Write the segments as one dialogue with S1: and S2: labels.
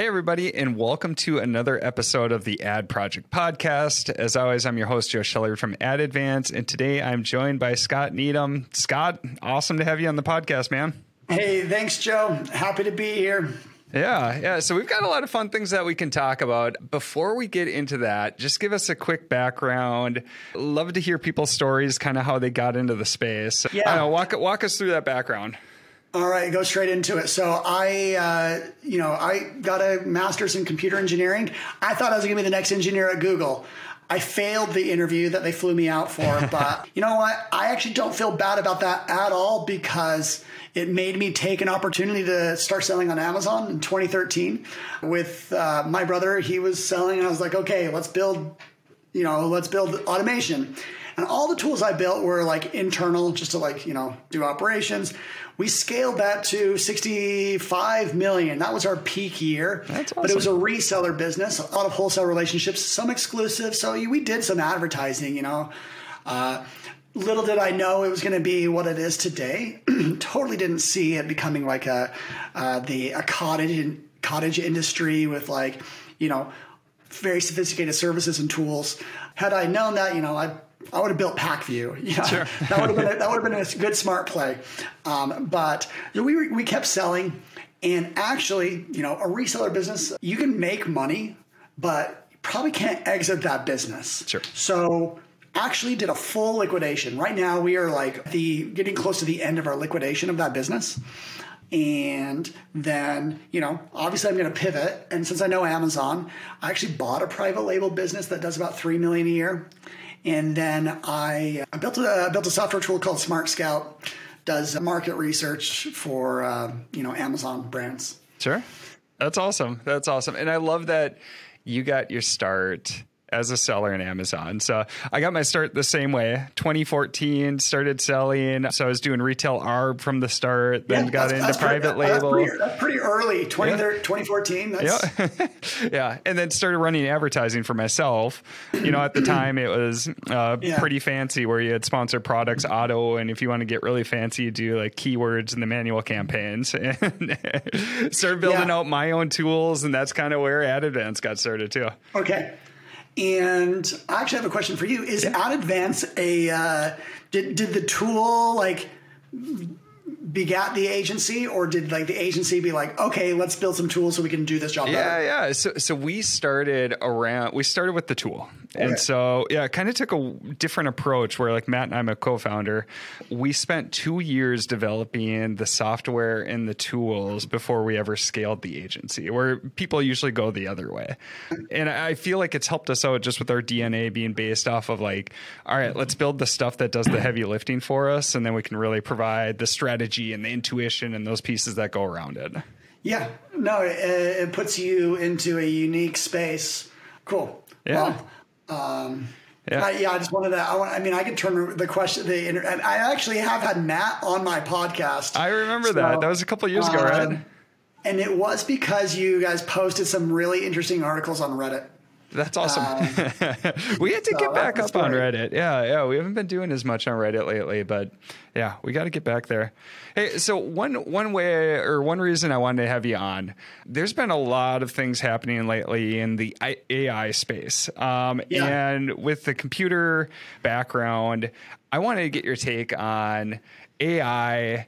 S1: Hey, everybody, and welcome to another episode of the Ad Project Podcast. As always, I'm your host, Joe Scheller from Ad Advance, and today I'm joined by Scott Needham. Scott, awesome to have you on the podcast, man.
S2: Hey, thanks, Joe. Happy to be here.
S1: Yeah, yeah. So we've got a lot of fun things that we can talk about. Before we get into that, just give us a quick background. Love to hear people's stories, kind of how they got into the space.
S2: Yeah.
S1: Know, walk walk us through that background.
S2: All right, go straight into it. So I, uh, you know, I got a master's in computer engineering. I thought I was going to be the next engineer at Google. I failed the interview that they flew me out for, but you know what? I actually don't feel bad about that at all because it made me take an opportunity to start selling on Amazon in 2013 with uh, my brother. He was selling, and I was like, okay, let's build, you know, let's build automation. And all the tools I built were like internal, just to like, you know, do operations. We scaled that to 65 million. That was our peak year.
S1: That's awesome.
S2: But it was a reseller business, a lot of wholesale relationships, some exclusive. So we did some advertising, you know. Uh, little did I know it was going to be what it is today. totally didn't see it becoming like a uh, the a cottage cottage industry with like you know very sophisticated services and tools. Had I known that, you know, I I would have built Pacvue. Yeah,
S1: sure.
S2: that would have been a, that would have been a good smart play. Um, but we we kept selling, and actually, you know, a reseller business you can make money, but you probably can't exit that business.
S1: Sure.
S2: So actually did a full liquidation. Right now we are like the getting close to the end of our liquidation of that business. And then, you know, obviously I'm going to pivot. And since I know Amazon, I actually bought a private label business that does about 3 million a year. And then I, I built a built a software tool called Smart Scout, does market research for uh, you know Amazon brands.
S1: Sure, that's awesome. That's awesome, and I love that you got your start as a seller in Amazon. So I got my start the same way. 2014 started selling. So I was doing retail ARB from the start, then
S2: Yeah,
S1: got
S2: that's-
S1: into
S2: that's pretty-
S1: private
S2: that's
S1: label.
S2: pretty, that's pretty early, 20, 2014. That's,
S1: Yeah. yeah. And then started running advertising for myself. You know, at the time it was uh,
S2: Yeah.
S1: pretty fancy where you had sponsored products, auto. And if you want to get really fancy, you do like keywords in the manual campaigns. And started building
S2: Yeah.
S1: out my own tools. And that's kind of where Ad Advance got started too.
S2: Okay. And I actually have a question for you. Is Ad Advance a uh, did did the tool like begat the agency, or did like the agency be like, okay, let's build some tools so we can do this job
S1: Yeah,
S2: better?
S1: yeah. So, so we started around. We started with the tool,
S2: Okay.
S1: and so yeah, it kind of took a different approach. Where like Matt and I'm a co-founder. We spent two years developing the software and the tools before we ever scaled the agency. Where people usually go the other way, and I feel like it's helped us out just with our DNA being based off of like, all right, let's build the stuff that does the heavy lifting for us, and then we can really provide the strategy and the intuition and those pieces that go around it.
S2: Yeah. No, it, it puts you into a unique space. Cool.
S1: Yeah.
S2: Well, um,
S1: Yeah.
S2: I, yeah, I just wanted to. I, want, I mean, I could turn the question. The inter- and I actually have had Matt on my podcast.
S1: I remember
S2: So,
S1: that. That was a couple years ago,
S2: um,
S1: right?
S2: And it was because you guys posted some really interesting articles on Reddit.
S1: That's awesome. we had to
S2: so
S1: get back up on. Reddit. Yeah, yeah. We haven't been doing as much on Reddit lately, but yeah, we got to get back there. Hey, so one one way or one reason I wanted to have you on, there's been a lot of things happening lately in the AI space, um,
S2: Yeah.
S1: and with the computer background, I wanted to get your take on AI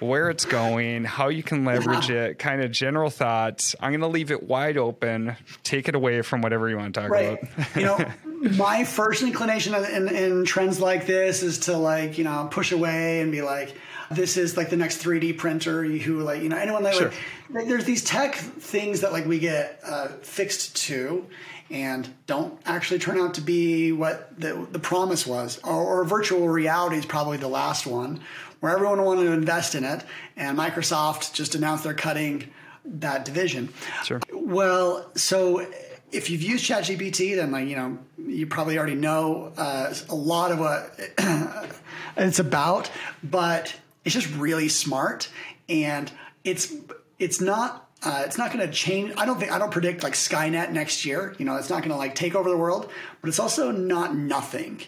S1: where it's going, how you can leverage it, kind of general thoughts. I'm going to leave it wide open. Take it away from whatever you want to talk
S2: Right.
S1: about.
S2: you know, my first inclination in, in trends like this is to like, you know, push away and be like, this is like the next 3D printer who like, you know, anyone that
S1: Sure.
S2: like, there's these tech things that like we get uh, fixed to and don't actually turn out to be what the, the promise was. Or, or virtual reality is probably the last one where everyone wanted to invest in it and Microsoft just announced they're cutting that division.
S1: Sure.
S2: Well, so if you've used ChatGPT, then like you know you probably already know uh, a lot of what it's about, but it's just really smart and it's it's not. Uh, it's not going to change. I don't think. I don't predict like Skynet next year. You know, it's not going to like take over the world. But it's also not nothing.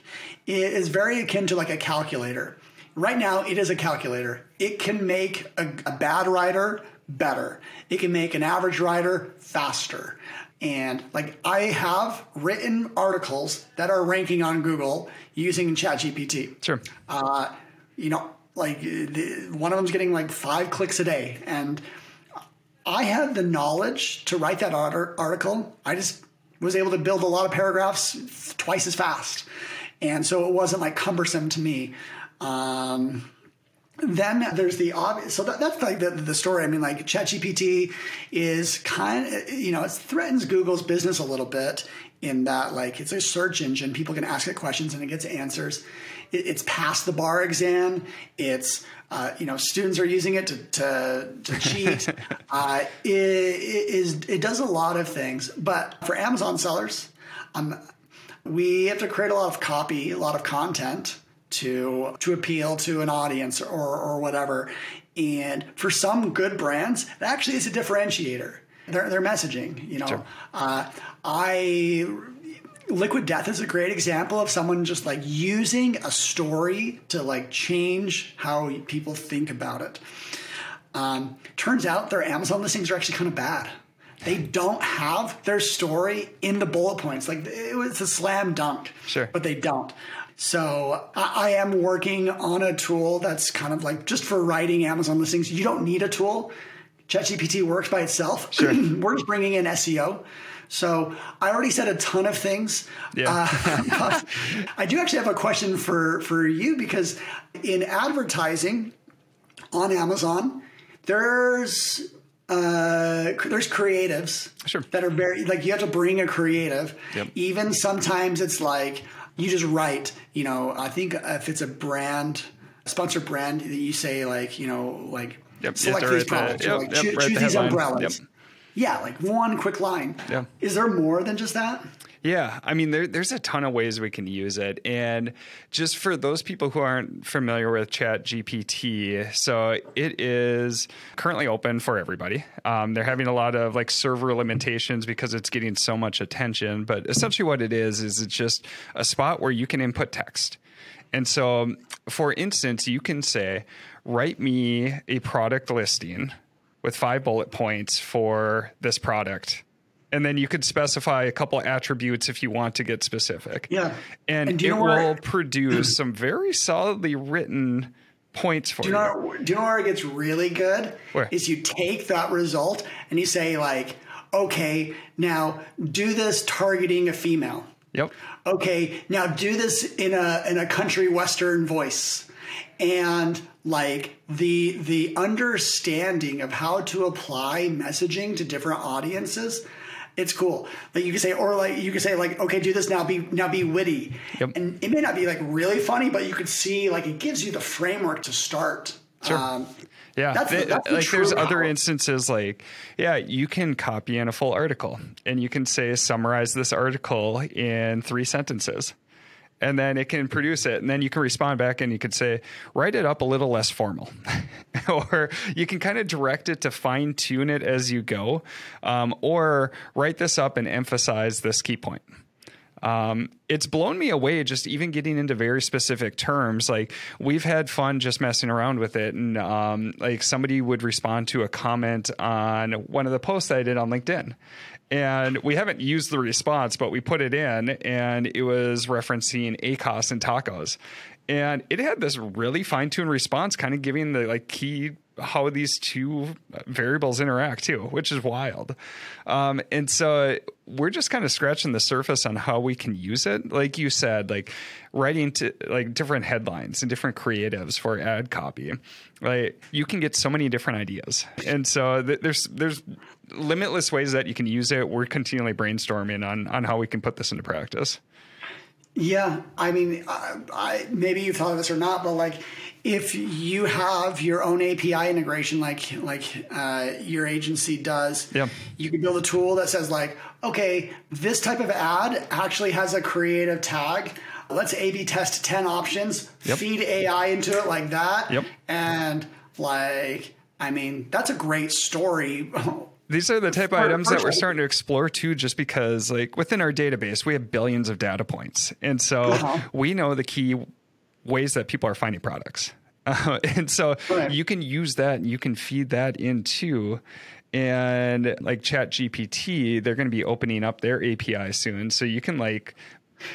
S2: It is very akin to like a calculator. Right now, it is a calculator. It can make a, a bad writer better. It can make an average writer faster. And like I have written articles that are ranking on Google using ChatGPT.
S1: Sure.
S2: Uh, you know, like the, one of them's getting like five clicks a day, and I had the knowledge to write that article. I just was able to build a lot of paragraphs twice as fast, and so it wasn't like cumbersome to me. Um, then there's the obvious. So that, that's like the, the story. I mean, like ChatGPT is kind of, you know, it threatens Google's business a little bit in that, like, it's a search engine. People can ask it questions and it gets answers. It, it's passed the bar exam. It's, uh, you know, students are using it to, to, to cheat. uh, it, it, is, it does a lot of things. But for Amazon sellers, um, we have to create a lot of copy, a lot of content to to appeal to an audience or or whatever. And for some good brands, it actually is a differentiator. Their their messaging, you know. Sure. Uh, I Liquid Death is a great example of someone just like using a story to like change how people think about it. Um, turns out their Amazon listings are actually kind of bad. They don't have their story in the bullet points. Like it was a slam dunk,
S1: sure,
S2: but they don't. So I am working on a tool that's kind of like just for writing Amazon listings. You don't need a tool. ChatGPT works by itself.
S1: Sure.
S2: We're just bringing in SEO. So I already said a ton of things.
S1: Yeah. Uh,
S2: I do actually have a question for for you because in advertising on Amazon, there's uh, there's creatives
S1: sure.
S2: that are very like you have to bring a creative.
S1: Yep.
S2: Even sometimes it's like you just write, you know, I think if it's a brand, a sponsored brand, that you say like, you know, like
S1: yep.
S2: select these products
S1: the,
S2: or like yep, choose, choose the these umbrellas.
S1: Yep.
S2: Yeah, like one quick line.
S1: Yeah.
S2: Is there more than just that?
S1: Yeah, I mean, there, there's a ton of ways we can use it. And just for those people who aren't familiar with Chat GPT, so it is currently open for everybody. Um, they're having a lot of like server limitations because it's getting so much attention. But essentially, what it is, is it's just a spot where you can input text. And so, for instance, you can say, write me a product listing with five bullet points for this product and then you could specify a couple attributes if you want to get specific.
S2: Yeah.
S1: And, and it will produce some very solidly written points for
S2: do you. Know, do you know where it gets really good?
S1: Where?
S2: Is you take that result and you say like, okay, now do this targeting a female.
S1: Yep.
S2: Okay, now do this in a in a country western voice. And like the the understanding of how to apply messaging to different audiences it's cool. Like you can say, or like you can say, like, okay, do this now. Be now be witty,
S1: yep.
S2: and it may not be like really funny, but you could see like it gives you the framework to start.
S1: Sure. Um, yeah, that's the, that's the like there's power. other instances like yeah, you can copy in a full article and you can say summarize this article in three sentences and then it can produce it and then you can respond back and you could say write it up a little less formal or you can kind of direct it to fine tune it as you go um, or write this up and emphasize this key point um, it's blown me away just even getting into very specific terms. Like we've had fun just messing around with it, and um, like somebody would respond to a comment on one of the posts that I did on LinkedIn, and we haven't used the response, but we put it in, and it was referencing ACOS and TACoS, and it had this really fine tuned response, kind of giving the like key how these two variables interact too, which is wild. Um, and so we're just kind of scratching the surface on how we can use it. Like you said, like writing to like different headlines and different creatives for ad copy. Like you can get so many different ideas, and so th- there's there's limitless ways that you can use it. We're continually brainstorming on on how we can put this into practice.
S2: Yeah, I mean, I, I, maybe you've thought of this or not, but like, if you have your own API integration, like like uh, your agency does,
S1: yeah.
S2: you can build a tool that says like, okay, this type of ad actually has a creative tag. Let's A/B test ten options,
S1: yep.
S2: feed AI into it like that,
S1: yep.
S2: and like, I mean, that's a great story
S1: These are the type of items that we're starting to explore too, just because, like, within our database, we have billions of data points. And so uh-huh. we know the key ways that people are finding products. Uh, and so
S2: Right.
S1: you can use that and you can feed that into and like chat gpt they're going to be opening up their api soon so you can like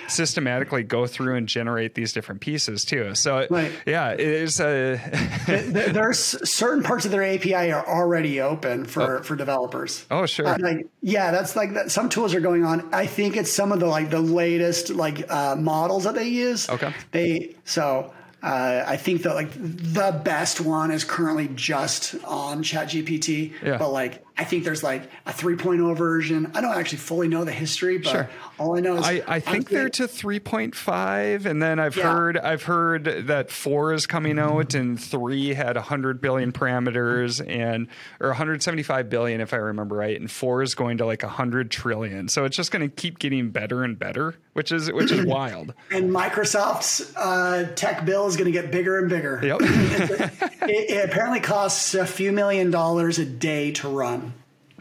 S1: systematically go through and generate these different pieces too so
S2: Right.
S1: yeah it is a
S2: Th- There's certain parts of their API are already open for, for developers.
S1: oh sure
S2: Uh, like yeah, that's like that. Some tools are going on. I think it's some of the like the latest like uh, models that they use.
S1: Okay.
S2: They so uh, I think that like the best one is currently just on ChatGPT.
S1: Yeah.
S2: But like I think there's like a 3.0 version. I don't actually fully know the history, but
S1: Sure.
S2: all I know is
S1: I, I think they're to 3.5 and then I've
S2: Yeah.
S1: heard I've heard that 4 is coming out and 3 had 100 billion parameters and or 175 billion if I remember right and 4 is going to like 100 trillion. So it's just going to keep getting better and better, which is which is wild.
S2: and Microsoft's uh, tech bill is going to get bigger and bigger.
S1: Yep.
S2: It, it apparently costs a few million dollars a day to run.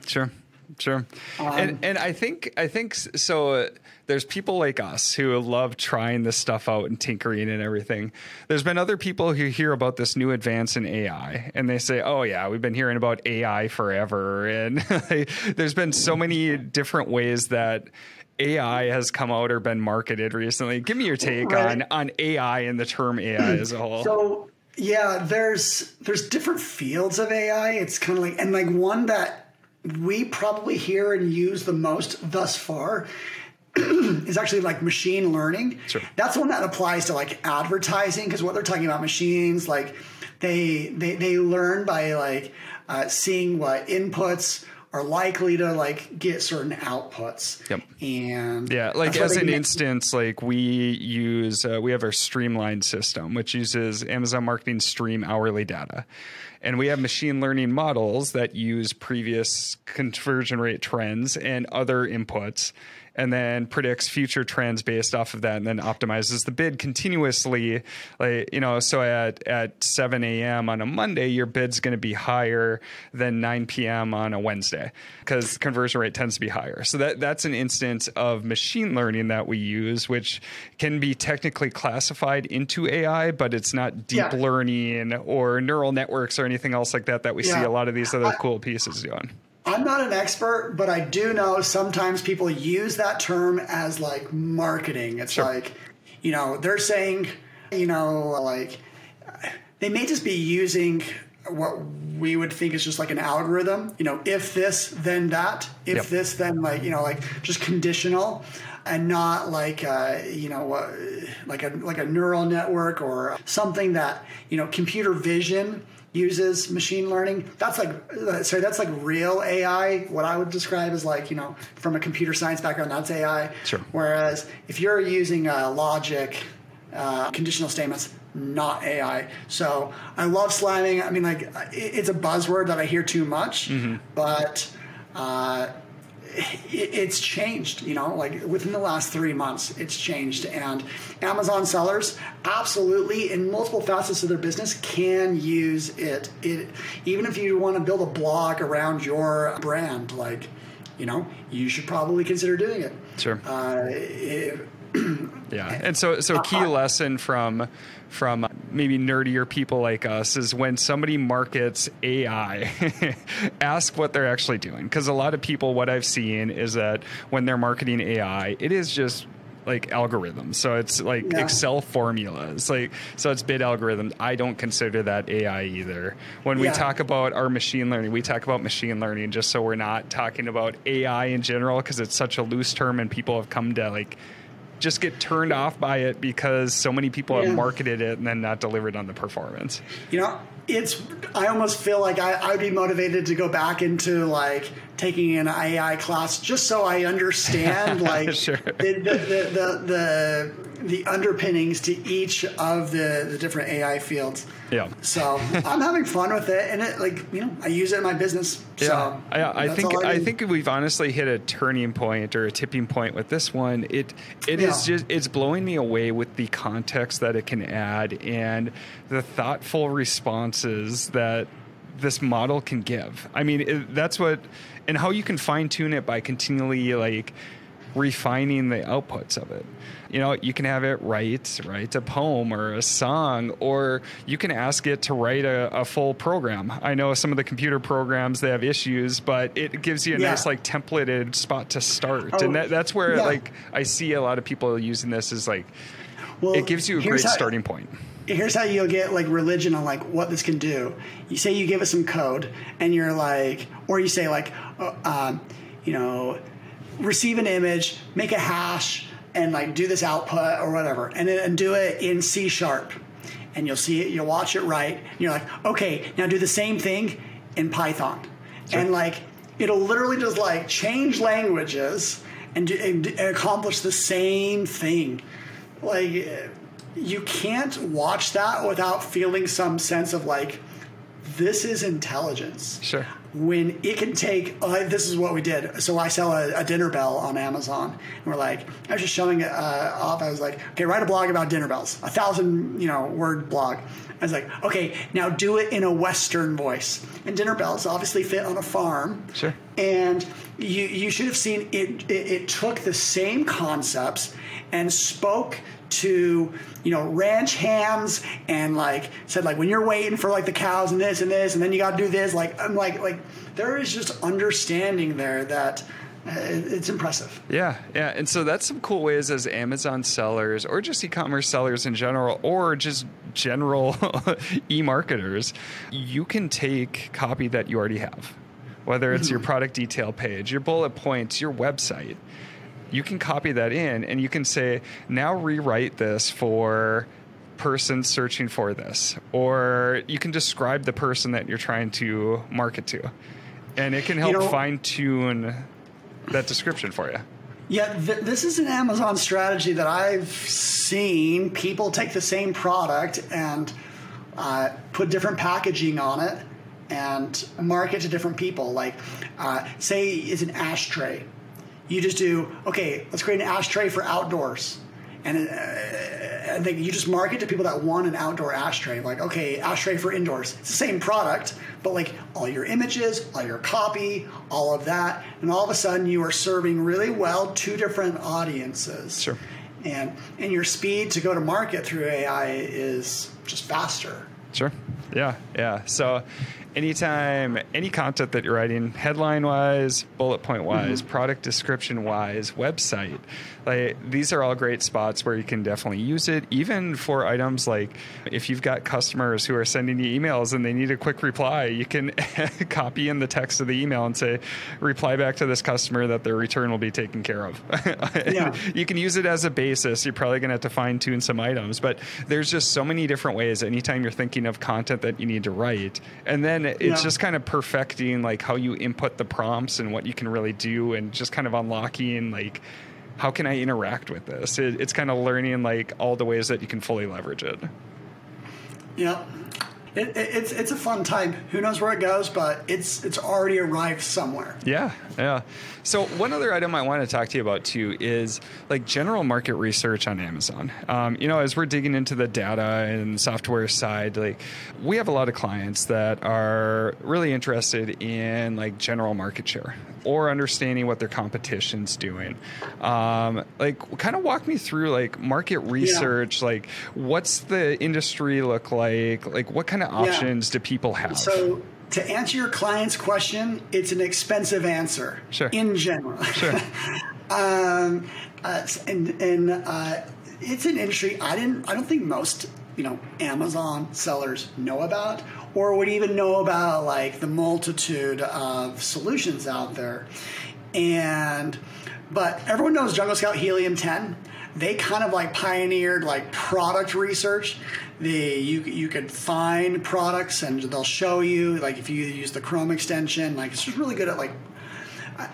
S1: Sure, sure, and and I think I think so. Uh, there's people like us who love trying this stuff out and tinkering and everything. There's been other people who hear about this new advance in AI and they say, "Oh yeah, we've been hearing about AI forever." And there's been so many different ways that AI has come out or been marketed recently. Give me your take
S2: Right.
S1: on on AI and the term AI as a whole.
S2: So yeah, there's there's different fields of AI. It's kind of like and like one that we probably hear and use the most thus far is actually like machine learning.
S1: Sure.
S2: That's one that applies to like advertising because what they're talking about machines like they they they learn by like uh, seeing what inputs are likely to like get certain outputs.
S1: Yep.
S2: And
S1: Yeah, like as an
S2: get-
S1: instance, like we use uh, we have our streamlined system, which uses Amazon Marketing Stream hourly data, and we have machine learning models that use previous conversion rate trends and other inputs. And then predicts future trends based off of that, and then optimizes the bid continuously. Like you know, so at at 7 a.m. on a Monday, your bid's going to be higher than 9 p.m. on a Wednesday because conversion rate tends to be higher. So that that's an instance of machine learning that we use, which can be technically classified into AI, but it's not deep
S2: Yeah.
S1: learning or neural networks or anything else like that that we see a lot of these other cool pieces doing.
S2: I'm not an expert, but I do know sometimes people use that term as like marketing. It's
S1: Sure.
S2: like, you know, they're saying, you know, like they may just be using what we would think is just like an algorithm, you know, if this, then that, if
S1: Yep.
S2: this, then like, you know, like just conditional and not like, uh, you know, uh, like a, like a neural network or something that, you know, computer vision uses machine learning. That's like, sorry, that's like real AI. What I would describe as like, you know, from a computer science background, that's AI.
S1: Sure.
S2: Whereas if you're using uh, logic, uh, conditional statements, not AI. So I love slamming. I mean, like it's a buzzword that I hear too much, but uh, it's changed. You know, like within the last three months, it's changed. And Amazon sellers, absolutely, in multiple facets of their business, can use it. It even if you want to build a blog around your brand, like you know, you should probably consider doing it.
S1: Sure.
S2: Uh, it,
S1: Yeah, and so so key uh-huh. lesson from from maybe nerdier people like us is when somebody markets AI, ask what they're actually doing because a lot of people what I've seen is that when they're marketing AI, it is just like algorithms. So it's like
S2: Yeah.
S1: Excel formulas. Like so it's bid algorithms. I don't consider that AI either. When we talk about our machine learning, we talk about machine learning just so we're not talking about AI in general because it's such a loose term and people have come to like just get turned off by it because so many people
S2: Yeah.
S1: have marketed it and then not delivered on the performance.
S2: You know, it's. I almost feel like I, I'd be motivated to go back into like taking an AI class just so I understand like
S1: Sure.
S2: the, the, the, the, the underpinnings to each of the, the different AI fields.
S1: Yeah.
S2: So I'm having fun with it, and it like you know I use it in my business.
S1: Yeah,
S2: so
S1: I, I think
S2: all
S1: I think we've honestly hit a turning point or a tipping point with this one. It it is
S2: Yeah.
S1: just it's blowing me away with the context that it can add and the thoughtful responses that this model can give. I mean, it, that's what and how you can fine tune it by continually like refining the outputs of it. You know, you can have it write write a poem or a song, or you can ask it to write a, a full program. I know some of the computer programs they have issues, but it gives you a
S2: Yeah.
S1: nice like templated spot to start,
S2: Oh,
S1: and that, that's where
S2: yeah.
S1: like I see a lot of people using this as like
S2: Well,
S1: it gives you a great
S2: how-
S1: starting point.
S2: here's how you'll get like religion on like what this can do. You say you give it some code, and you're like, or you say like, uh, um, you know, receive an image, make a hash, and like do this output or whatever, and then and do it in C sharp, and you'll see it, you'll watch it right, and you're like, okay, now do the same thing in Python, and like it'll literally just like change languages and, do, and, and accomplish the same thing, like you can't watch that without feeling some sense of like this is intelligence.
S1: Sure.
S2: When it can take uh, this is what we did. So i sell a, a dinner bell on amazon. And we're like i was just showing it uh, off. I was like okay write a blog about dinner bells. A thousand you know word blog. I was like okay now do it in a western voice. And dinner bells obviously fit on a farm.
S1: Sure.
S2: and you you should have seen it, it it took the same concepts and spoke to you know ranch hands and like said like when you're waiting for like the cows and this and this and then you got to do this like I'm like like there is just understanding there that uh, it's impressive.
S1: Yeah, yeah. And so that's some cool ways as Amazon sellers or just e-commerce sellers in general or just general e-marketers, you can take copy that you already have. Whether it's your product detail page, your bullet points, your website. You can copy that in and you can say, "Now rewrite this for person searching for this." Or you can describe the person that you're trying to market to. And it can help
S2: know-
S1: fine tune that description for you.
S2: Yeah, th- this is an Amazon strategy that I've seen people take the same product and uh, put different packaging on it and market to different people. Like, uh, say it's an ashtray. You just do okay. Let's create an ashtray for outdoors, and uh, and then you just market to people that want an outdoor ashtray. Like, okay, ashtray for indoors. It's the same product, but like all your images, all your copy, all of that, and all of a sudden you are serving really well two different audiences.
S1: Sure.
S2: And and your speed to go to market through AI is just faster.
S1: Sure. Yeah. Yeah. So, anytime, any content that you're writing, headline wise, bullet point wise, mm-hmm. product description wise, website, like these are all great spots where you can definitely use it, even for items like if you've got customers who are sending you emails and they need a quick reply, you can copy in the text of the email and say, reply back to this customer that their return will be taken care of.
S2: Yeah.
S1: you can use it as a basis. You're probably going to have to fine tune some items, but there's just so many different ways. Anytime you're thinking of content that you need to write, and then it's
S2: Yeah.
S1: just kind of perfecting like how you input the prompts and what you can really do, and just kind of unlocking like how can I interact with this. It, it's kind of learning like all the ways that you can fully leverage it.
S2: Yeah. It, it, it's it's a fun time. Who knows where it goes, but it's it's already arrived somewhere.
S1: Yeah, yeah. So one other item I want to talk to you about too is like general market research on Amazon. Um, you know, as we're digging into the data and software side, like we have a lot of clients that are really interested in like general market share or understanding what their competition's doing. Um, like, kind of walk me through like market research. Like, what's the industry look like? Like, what kind of options do people have?
S2: So to answer your client's question, it's an expensive answer.
S1: Sure.
S2: In general.
S1: Sure.
S2: um, uh, and and uh, it's an industry I didn't. I don't think most you know Amazon sellers know about or would even know about like the multitude of solutions out there. And but everyone knows Jungle Scout Helium 10. They kind of like pioneered like product research. The you you could find products and they'll show you like if you use the Chrome extension, like it's just really good at like uh,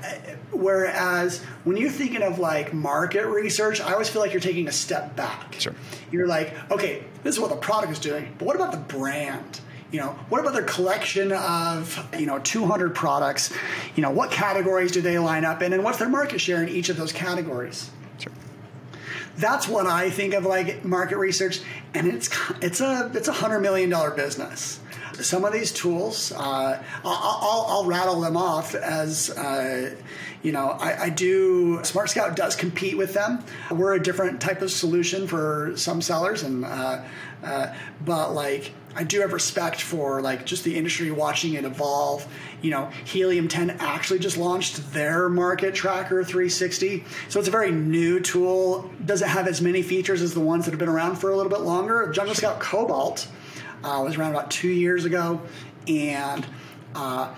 S2: Whereas when you're thinking of like market research, I always feel like you're taking a step back.
S1: Sure.
S2: You're like, okay, this is what the product is doing, but what about the brand? You know, what about their collection of, you know, 200 products? You know, what categories do they line up in and what's their market share in each of those categories?
S1: Sure.
S2: That's what I think of like market research and it's it's a it's a 100 million dollar business. some of these tools, uh, I'll, I'll, I'll, rattle them off as uh, you know. I, I, do. Smart Scout does compete with them. We're a different type of solution for some sellers, and uh, uh but like I do have respect for like just the industry watching it evolve. You know, Helium 10 actually just launched their market tracker 360. So it's a very new tool. Doesn't have as many features as the ones that have been around for a little bit longer. Jungle Scout Cobalt uh, was around about two years ago. And uh,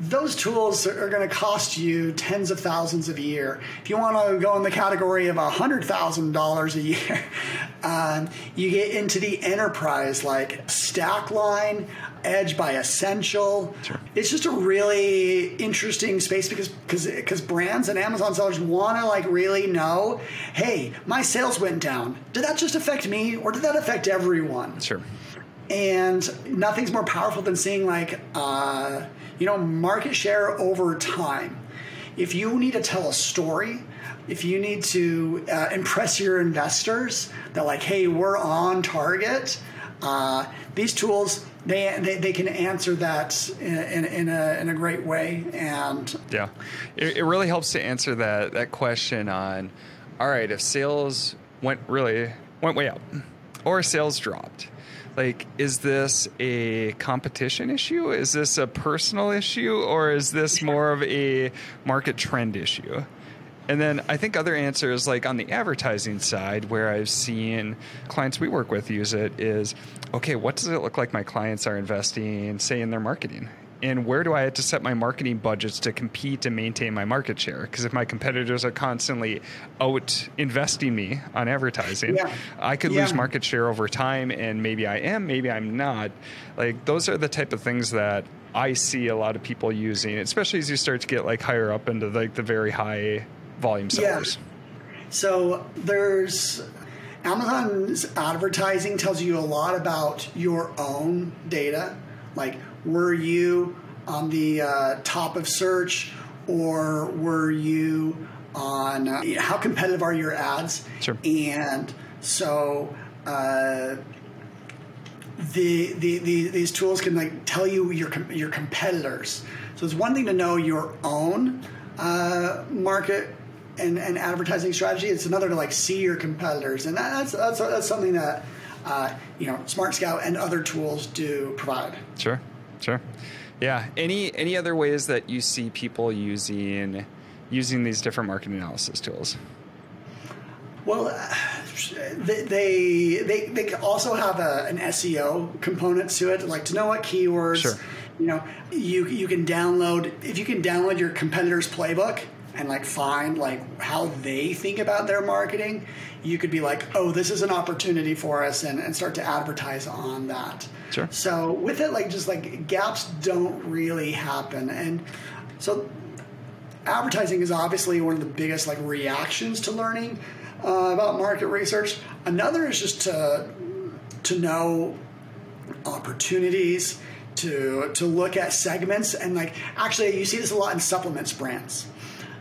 S2: those tools are going to cost you tens of thousands of a year. If you want to go in the category of $100,000 a year, um, you get into the enterprise like Stackline, Edge by Ascential. Sure. It's just a really interesting space because because because brands and Amazon sellers want to like really know, hey, my sales went down. Did that just affect me or did that affect everyone?
S1: Sure.
S2: And nothing's more powerful than seeing like uh, you know market share over time. If you need to tell a story, if you need to uh, impress your investors that like, hey, we're on target, uh, these tools they, they, they can answer that in, in, in, a, in a great way and
S1: yeah it, it really helps to answer that that question on all right if sales went really went way up or sales dropped like is this a competition issue is this a personal issue or is this more of a market trend issue and then I think other answers, like on the advertising side, where I've seen clients we work with use it, is okay, what does it look like my clients are investing, say, in their marketing? And where do I have to set my marketing budgets to compete and maintain my market share? Because if my competitors are constantly out investing me on advertising, yeah. I could yeah. lose market share over time. And maybe I am, maybe I'm not. Like, those are the type of things that I see a lot of people using, especially as you start to get like higher up into like the very high volume sellers.
S2: Yeah. So there's Amazon's advertising tells you a lot about your own data. Like, were you on the uh, top of search or were you on uh, how competitive are your ads?
S1: Sure.
S2: And so uh, the, the, the, these tools can like tell you your your competitors. So it's one thing to know your own uh, market and, and advertising strategy. It's another to like see your competitors, and that's that's, that's something that uh, you know Smart Scout and other tools do provide.
S1: Sure, sure, yeah. Any any other ways that you see people using using these different marketing analysis tools?
S2: Well, uh, they, they they they also have a, an SEO component to it, like to know what keywords.
S1: Sure.
S2: You know, you you can download if you can download your competitor's playbook and like find like how they think about their marketing, you could be like, oh, this is an opportunity for us, and, and start to advertise on that.
S1: Sure.
S2: So with it, like just like gaps don't really happen, and so advertising is obviously one of the biggest like reactions to learning uh, about market research. Another is just to to know opportunities to to look at segments and like actually you see this a lot in supplements brands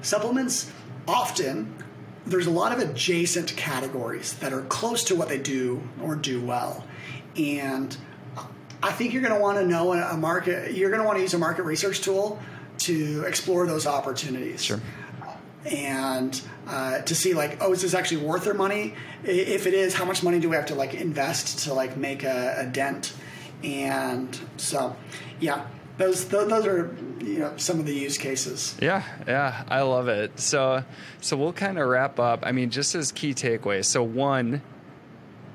S2: Supplements often there's a lot of adjacent categories that are close to what they do or do well. And I think you're going to want to know a market, you're going to want to use a market research tool to explore those opportunities.
S1: Sure.
S2: And uh, to see like, oh, is this actually worth their money? If it is, how much money do we have to like invest to like make a, a dent? And so, yeah, those those are you know some of the use cases.
S1: Yeah, yeah, I love it. So so we'll kind of wrap up. I mean, just as key takeaways. So one,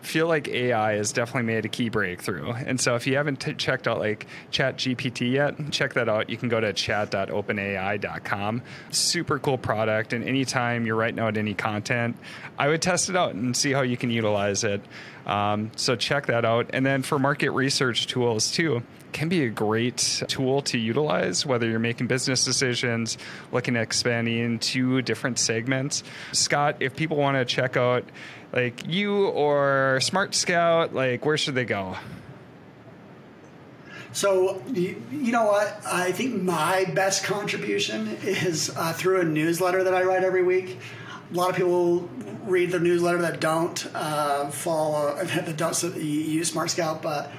S1: feel like AI has definitely made a key breakthrough. And so if you haven't t- checked out like Chat GPT yet, check that out. You can go to chat.openai.com. Super cool product. And anytime you're writing out any content, I would test it out and see how you can utilize it. Um, so check that out. And then for market research tools too, can be a great tool to utilize, whether you're making business decisions, looking at expanding into different segments. Scott, if people want to check out like you or Smart Scout, like where should they go?
S2: So, you, know what? I think my best contribution is uh, through a newsletter that I write every week. A lot of people read the newsletter that don't uh, follow, that don't use Smart Scout, but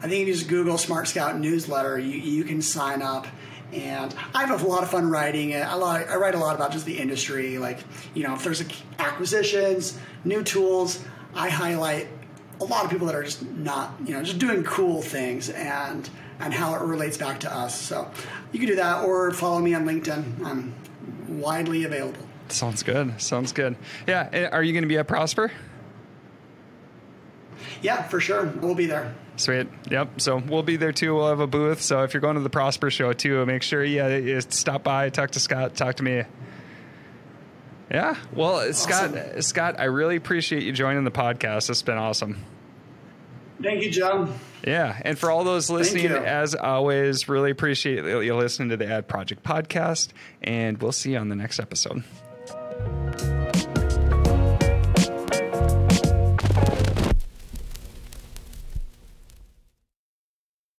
S2: I think you just Google Smart Scout newsletter, you, you can sign up. And I have a lot of fun writing it. I, I write a lot about just the industry, like you know, if there's acquisitions, new tools. I highlight a lot of people that are just not, you know, just doing cool things and and how it relates back to us. So you can do that or follow me on LinkedIn. I'm widely available.
S1: Sounds good. Sounds good. Yeah. Eh, are you going to be at Prosper?
S2: Yeah, for sure. We'll be there.
S1: Sweet. Yep. So we'll be there too. We'll have a booth. So if you're going to the Prosper show too, make sure you, you stop by, talk to Scott, talk to me. Yeah. Well, awesome. Scott, Scott, I really appreciate you joining the podcast. It's been awesome.
S2: Thank you, Joe.
S1: Yeah. And for all those listening, as always, really appreciate you listening to the Ad Project podcast. And we'll see you on the next episode.